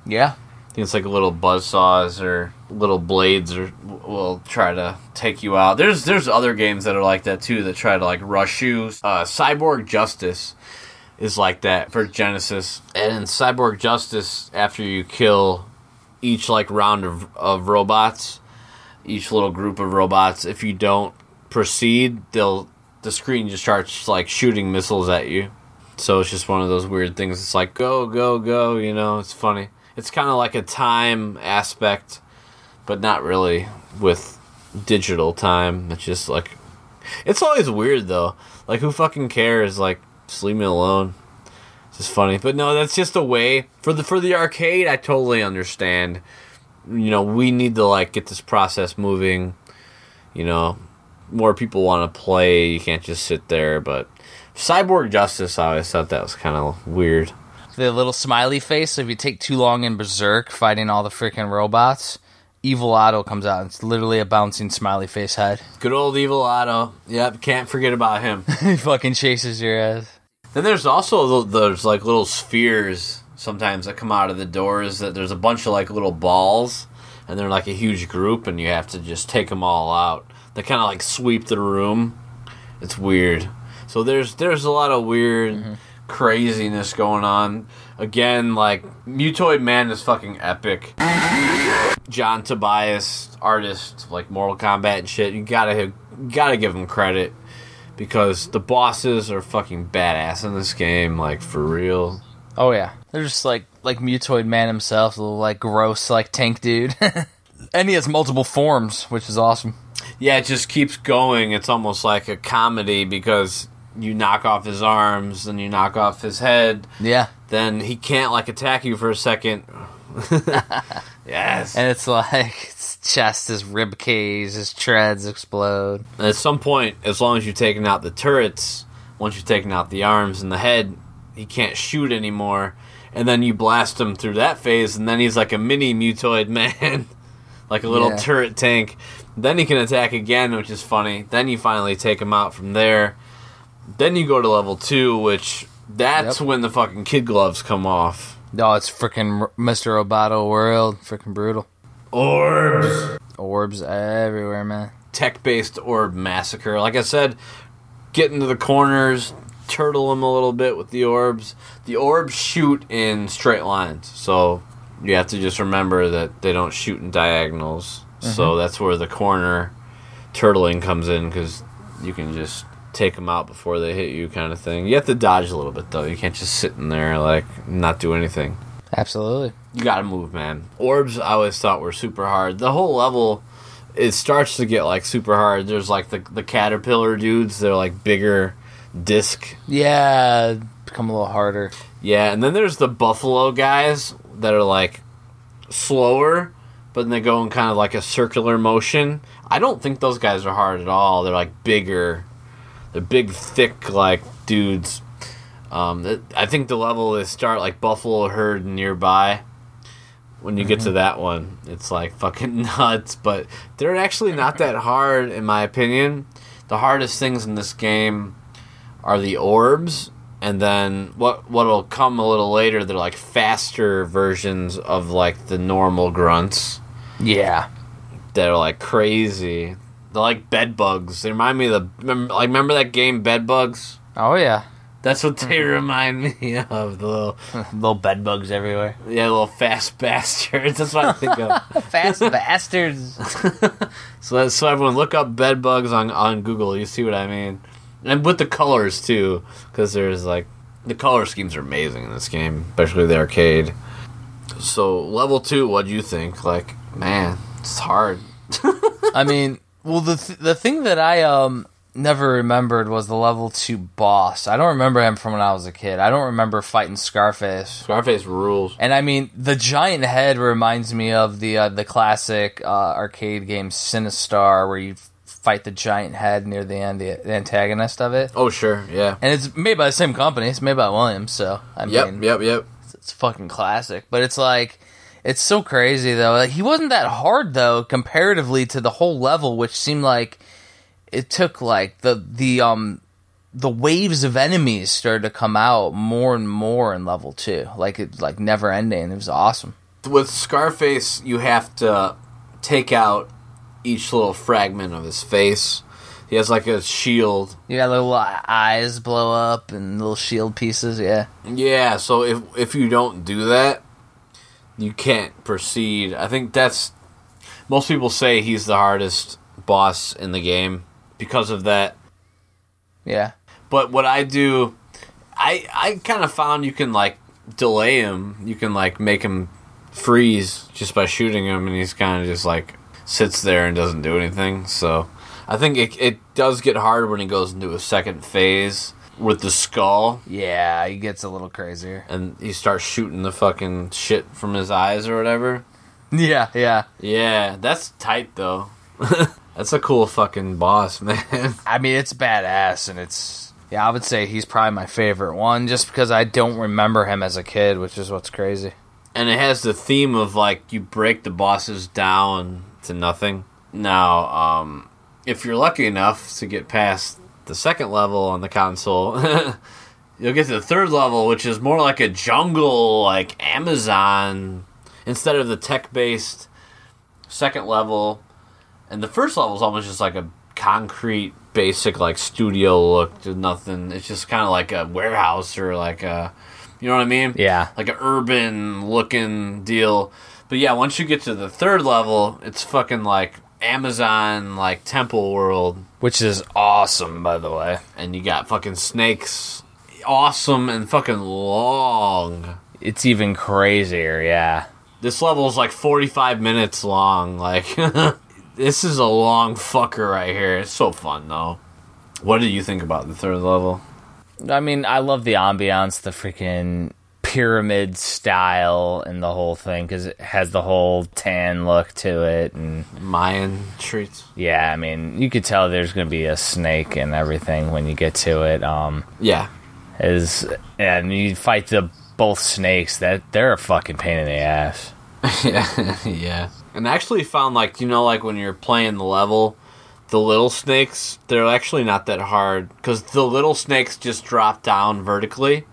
Yeah. It's like little buzzsaws or little blades or will try to take you out. There's there's other games that are like that too that try to like rush you. Uh, Cyborg Justice is like that for Genesis, and in Cyborg Justice, after you kill each like round of, of robots, each little group of robots, if you don't proceed, they'll the screen just starts like shooting missiles at you. So it's just one of those weird things. It's like go, go, go. You know, it's funny. It's kind of like a time aspect, but not really with digital time. It's just like it's always weird though. Like who fucking cares? Like just leave me alone. It's just funny. But no, that's just a way for the for the arcade. I totally understand. You know, we need to like get this process moving. You know, more people want to play. You can't just sit there. But Cyborg Justice, I always thought that was kind of weird. The little smiley face, So if you take too long in Berserk fighting all the freaking robots, Evil Otto comes out. It's literally a bouncing smiley face head. Good old Evil Otto. Yep, can't forget about him. he fucking chases your ass. then there's also those like little spheres sometimes that come out of the doors. That there's a bunch of like little balls, and they're like a huge group, and you have to just take them all out. They kind of like sweep the room. It's weird. So there's there's a lot of weird mm-hmm. Craziness going on. Again, like Mutoid Man is fucking epic. John Tobias, artist like Mortal Kombat and shit. You gotta you gotta give him credit because the bosses are fucking badass in this game. Like for real. Oh yeah, they're just like like Mutoid Man himself, a little like gross like tank dude, and he has multiple forms, which is awesome. Yeah, it just keeps going. It's almost like a comedy because you knock off his arms, then you knock off his head, Yeah, then he can't like attack you for a second. yes. and it's like his chest, his rib cage, his treads explode. And at some point, as long as you've taken out the turrets, once you've taken out the arms and the head, he can't shoot anymore. And then you blast him through that phase, and then he's like a mini mutoid man, like a little Yeah. turret tank. Then he can attack again, which is funny. Then you finally take him out from there. Then you go to level two, which that's Yep. when the fucking kid gloves come off. Oh, it's freaking Mr. Roboto world, freaking brutal. Orbs. Orbs everywhere, man. tech based orb massacre. Like I said, get into the corners, turtle them a little bit with the orbs. The orbs shoot in straight lines, so you have to just remember that they don't shoot in diagonals. So mm-hmm. that's where the corner turtling comes in because you can just take them out before they hit you, kind of thing. You have to dodge a little bit though. You can't just sit in there like not do anything. Absolutely. You gotta move, man. Orbs, I always thought were super hard. The whole level, it starts to get like super hard. There's like the the caterpillar dudes. They're like bigger disc. Yeah, become a little harder. Yeah, and then there's the buffalo guys that are like slower, but then they go in kind of like a circular motion. I don't think those guys are hard at all. They're like bigger. They're big, thick, like dudes. Um, I think the level they start like buffalo herd nearby. When you get to that one, it's like fucking nuts. But they're actually not that hard, in my opinion. The hardest things in this game are the orbs, and then what what'll come a little later. They're like faster versions of like the normal grunts Yeah. that are like crazy. They're like bed bugs. They remind me of the remember, like remember that game Bed Bugs. Oh yeah. That's what they mm-hmm. remind me of. The little little bed bugs everywhere. yeah, little fast bastards. That's what I think of. Fast bastards. So that's so everyone look up bed bugs on on Google. You see what I mean, and with the colors too, because there's like the color schemes are amazing in this game, especially the arcade. So level two, what do you think? Like, man, it's hard. I mean, well, the th- the thing that I um never remembered was the level two boss. I don't remember him from when I was a kid. I don't remember fighting Scarface. Scarface rules. And I mean, the giant head reminds me of the uh, the classic uh, arcade game Sinistar, where you fight the giant head near the end, the, the antagonist of it. Oh sure, yeah. And it's made by the same company. It's made by Williams, so I Yep, mean, yep, yep. it's fucking classic. But it's like, it's so crazy though. Like, he wasn't that hard though, comparatively to the whole level, which seemed like it took like the the um the waves of enemies started to come out more and more in level two. Like it like never ending. It was awesome. With Scarface, you have to take out each little fragment of his face. He has like a shield. Got little eyes blow up and little shield pieces. Yeah. Yeah, so if if you don't do that, you can't proceed. I think that's most people say he's the hardest boss in the game because of that. Yeah. But what I do, I I kind of found you can like delay him. You can like make him freeze just by shooting him, and he's kind of just like sits there and doesn't do anything. So I think it it does get hard when he goes into a second phase with the skull, Yeah, he gets a little crazier. and he starts shooting the fucking shit from his eyes or whatever. Yeah, yeah. Yeah, that's tight though. that's a cool fucking boss, man. I mean, it's badass, and it's yeah. I would say he's probably my favorite one, just because I don't remember him as a kid, which is what's crazy. and it has the theme of like you break the bosses down to nothing. Now, um, if you're lucky enough to get past the second level on the console, you'll get to the third level, which is more like a jungle, like Amazon, instead of the tech-based second level. And the first level is almost just like a concrete, basic like studio look to nothing. It's just kind of like a warehouse or like a, you know what I mean? Yeah, like an urban looking deal. But yeah, once you get to the third level, it's fucking like Amazon, like Temple World, which is awesome, by the way. and you got fucking snakes, awesome and fucking long. It's even crazier. Yeah. This level is like 45 minutes long. Like, this is a long fucker right here. It's so fun though. What do you think about the third level? I mean, I love the ambiance, the freaking pyramid style, and the whole thing because it has the whole tan look to it, and Mayan treats. yeah, I mean, you could tell there's gonna be a snake and everything when you get to it. Um, Yeah, is and you fight the both snakes that they're a fucking pain in the ass. yeah, yeah. And I actually found like you know like when you're playing the level, the little snakes they're actually not that hard because the little snakes just drop down vertically.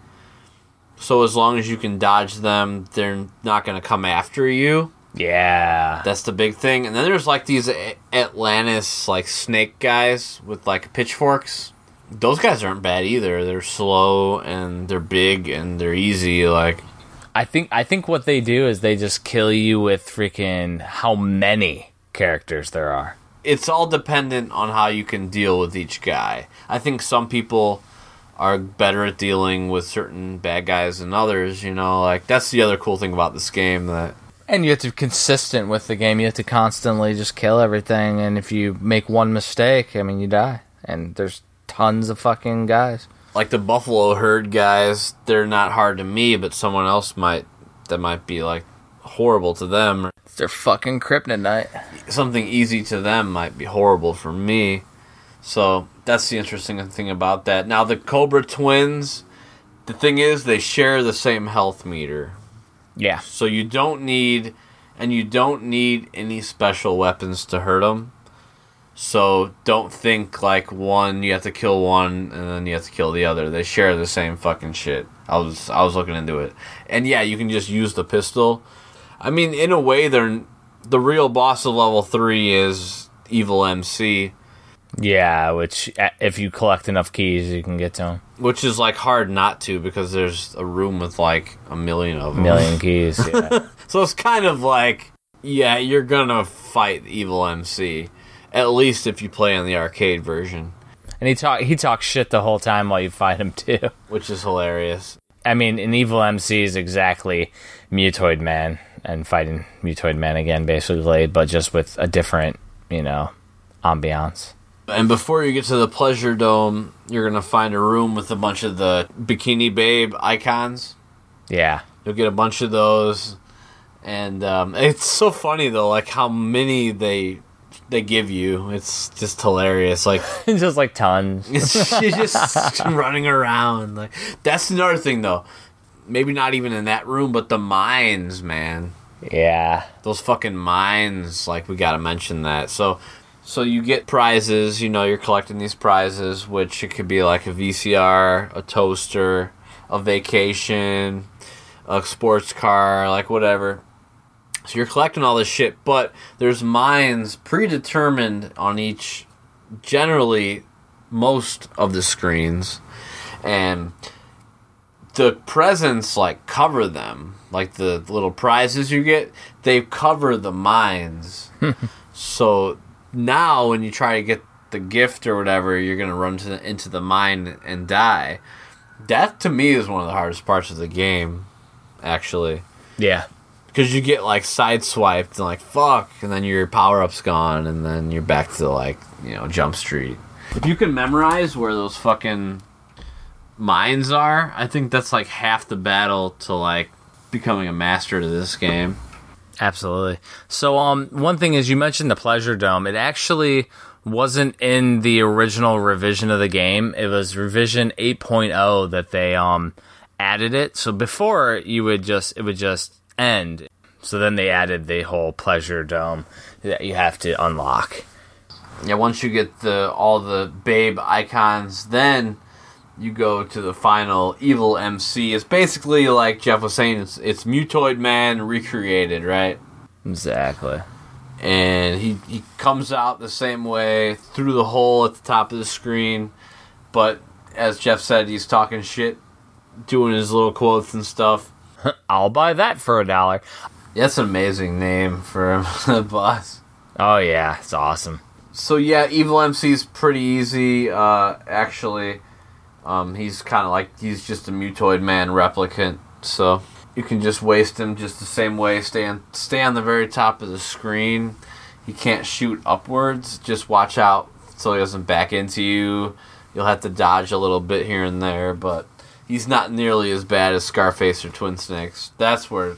So as long as you can dodge them, they're not gonna come after you. Yeah, That's the big thing. And then there's like these Atlantis like snake guys with like pitchforks. those guys aren't bad either. They're slow and they're big and they're easy. Like I think I think what they do is they just kill you with freaking how many characters there are. it's all dependent on how you can deal with each guy. I think some people are better at dealing with certain bad guys than others. You know, like that's the other cool thing about this game that And you have to be consistent with the game. You have to constantly just kill everything. And if you make one mistake, I mean, you die. And there's tons of fucking guys. like the buffalo herd guys they're not hard to me but someone else might that might be like horrible to them They're fucking kryptonite. something easy to them might be horrible for me so that's the interesting thing about that now the cobra twins the thing is they share the same health meter Yeah. so you don't need and you don't need any special weapons to hurt them so don't think like one you have to kill one and then you have to kill the other. They share the same fucking shit. I was I was looking into it, and yeah, you can just use the pistol. I mean, in a way, they're the real boss of level three is Evil MC, Yeah, which if you collect enough keys, you can get to them. which is like hard not to because there's a room with like a million of them. Million keys. Yeah. So it's kind of like, yeah, you're gonna fight Evil MC. At least if you play on the arcade version, and he talk he talks shit the whole time while you fight him too. which is hilarious. I mean, an evil MC is exactly Mutoid Man and fighting Mutoid Man again, basically, but just with a different, you know, ambiance. And before you get to the Pleasure Dome, you're gonna find a room with a bunch of the Bikini Babe icons. Yeah. You'll get a bunch of those, and um, it's so funny though, like how many they they give you. It's just hilarious. Like just like tons. she's just running around. Like that's another thing though. Maybe not even in that room, but the mines, man. Yeah. Those fucking mines. Like we gotta mention that. So, so you get prizes. You know, you're collecting these prizes, which it could be like a VCR, a toaster, a vacation, a sports car, like whatever. So you're collecting all this shit, but there's mines predetermined on each, generally, most of the screens, and the presents like cover them. Like the little prizes you get, they cover the mines. so now when you try to get the gift or whatever, you're gonna run to the, into the mine and die. That to me is one of the hardest parts of the game, actually Yeah. because you get like sideswiped and like fuck, and then your power up's gone, and then you're back to like you know Jump Street. If you can memorize where those fucking mines are, I think that's like half the battle to like becoming a master to this game. Absolutely. So, um, one thing is you mentioned the Pleasure Dome. It actually wasn't in the original revision of the game. It was revision 8.0 that they um added it. So before you would just it would just end. So then they added the whole Pleasure Dome that you have to unlock. Yeah, once you get the all the babe icons, then you go to the final evil MC. It's basically like Jeff was saying, it's it's Mutoid Man recreated, right? Exactly. and he, he comes out the same way through the hole at the top of the screen. But as Jeff said, he's talking shit, doing his little quotes and stuff. I'll buy that for a dollar. That's an amazing name for a boss. Oh yeah, it's awesome. So yeah, Evil MC is pretty easy. Uh, actually, um, he's kind of like he's just a mutoid man replicant. So you can just waste him just the same way. Stay on stay on the very top of the screen. He can't shoot upwards. Just watch out so he doesn't back into you. You'll have to dodge a little bit here and there, but he's not nearly as bad as Scarface or Twin Snakes. That's where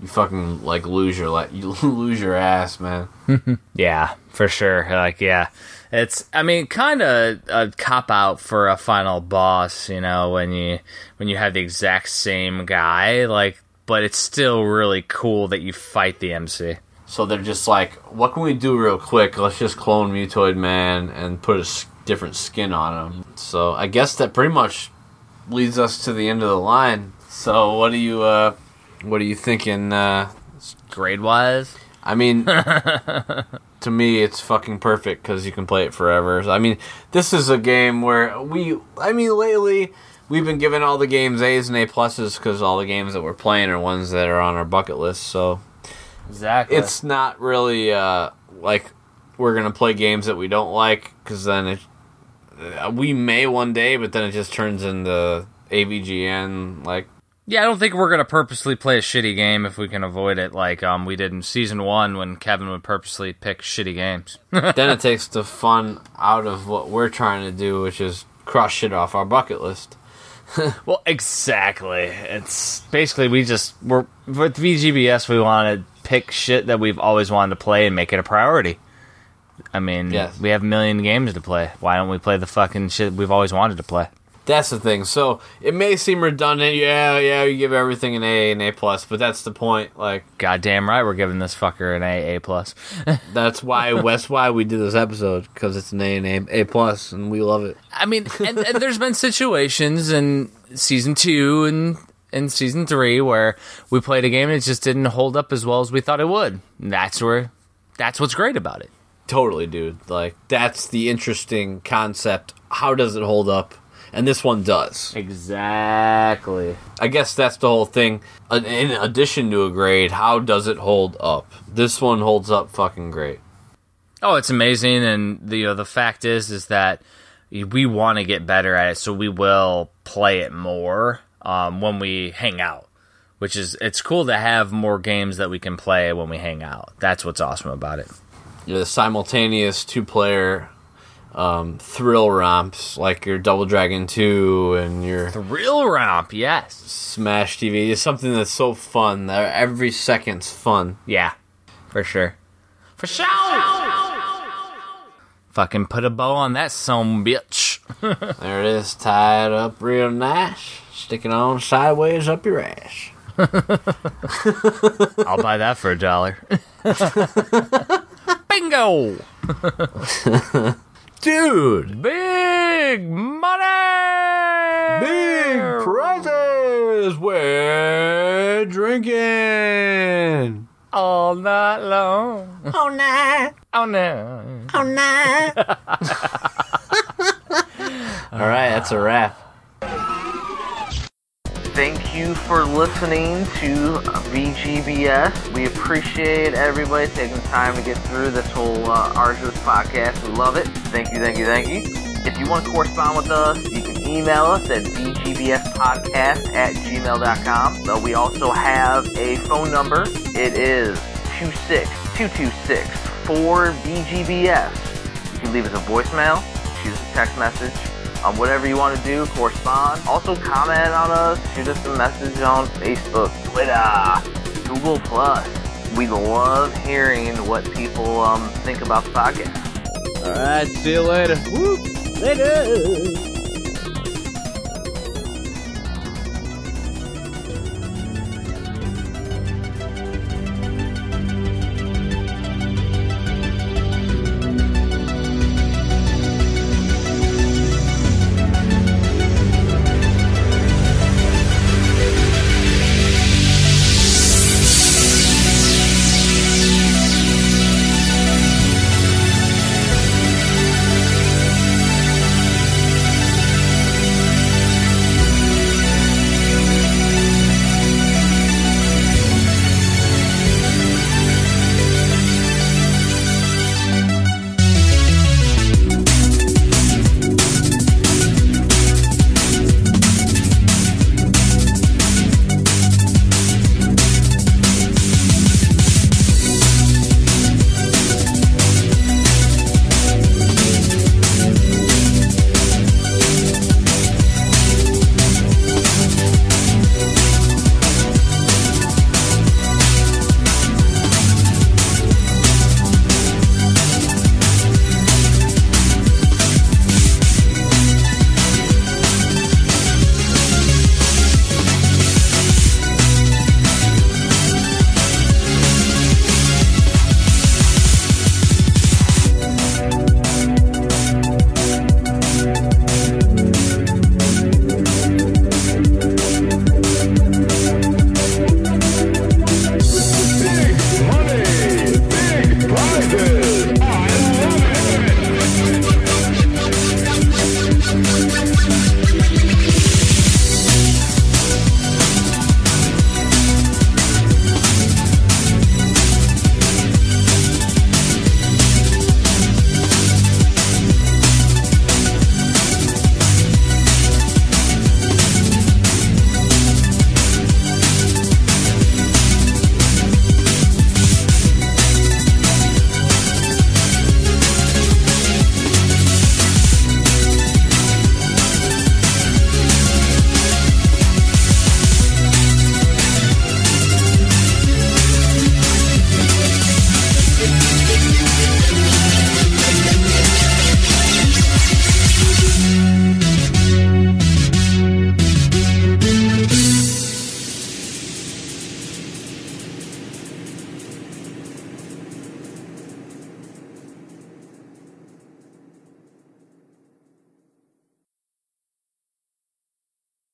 you fucking like lose your like you lose your ass, man. Yeah, for sure. Like, yeah, it's. I mean, kind of a cop out for a final boss. You know, when you when you have the exact same guy. Like, but it's still really cool that you fight the MC. So they're just like, what can we do real quick? Let's just clone Mutoid Man and put a s- different skin on him. So I guess that pretty much leads us to the end of the line. So what do you, uh, what are you thinking? Uh, Grade wise, I mean, to me, it's fucking perfect because you can play it forever. I mean, this is a game where we, I mean, lately we've been giving all the games A's and A pluses because all the games that we're playing are ones that are on our bucket list. So Exactly. it's not really uh, like we're gonna play games that we don't like because then it, uh, we may one day, but then it just turns into AVGN like Yeah, I don't think we're gonna purposely play a shitty game if we can avoid it, like um we did in season one when Kevin would purposely pick shitty games. then it takes the fun out of what we're trying to do, which is cross shit off our bucket list. well, exactly. It's basically we just we're with VGBS we want to pick shit that we've always wanted to play and make it a priority. I mean, Yes. we have a million games to play. Why don't we play the fucking shit we've always wanted to play? That's the thing. So it may seem redundant. Yeah, yeah, you give everything an A and A plus, but that's the point. Like Goddamn right, we're giving this fucker an A A plus. that's why that's why we did this episode because it's an A and A A plus, and we love it. I mean, and, and there's been situations in season two and in season three where we played a game and it just didn't hold up as well as we thought it would. And that's where, that's what's great about it. Totally, dude. Like that's the interesting concept. How does it hold up? And this one does. Exactly. I guess that's the whole thing. In addition to a grade, how does it hold up? This one holds up fucking great. Oh, it's amazing, and the you know, the fact is is that we want to get better at it, so we will play it more um, when we hang out. Which is it's cool to have more games that we can play when we hang out. That's what's awesome about it. Know, the simultaneous two-player um, thrill romps like your Double Dragon 2 and your Thrill romp, yes, Smash TV is something that's so fun. that Every second's fun. yeah, for sure, for sure. Fucking put a bow on that some bitch. There it is, tied up real nice, sticking on sideways up your ass. I'll buy that for a dollar. Bingo! Dude, Big money! big prizes. We're drinking. all night long. All night. All no. Oh, night. All right, that's a wrap. Thank you for listening to VGBS. We appreciate everybody taking time to get through this whole uh, arduous podcast. We love it. Thank you, thank you, thank you. If you want to correspond with us, you can email us at vgbspodcast at gmail.com. Uh, we also have a phone number. It is 26226-4VGBS. You can leave us a voicemail, us a text message, um, whatever you want to do, correspond. Also, comment on us, shoot us a message on Facebook, Twitter, Google Plus. We love hearing what people um, think about the podcast. All right, see you later. Whoop. Later.